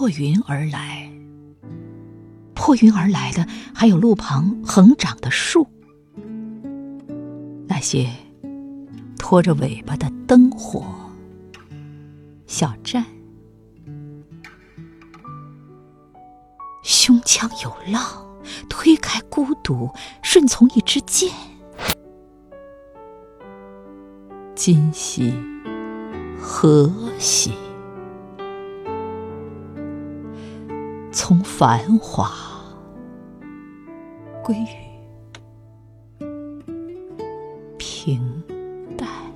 破云而来。破云而来的还有路旁横长的树，那些拖着尾巴的灯火。小站，胸腔有浪，推开孤独，顺从一支箭。今夕何夕？从繁华归于平淡。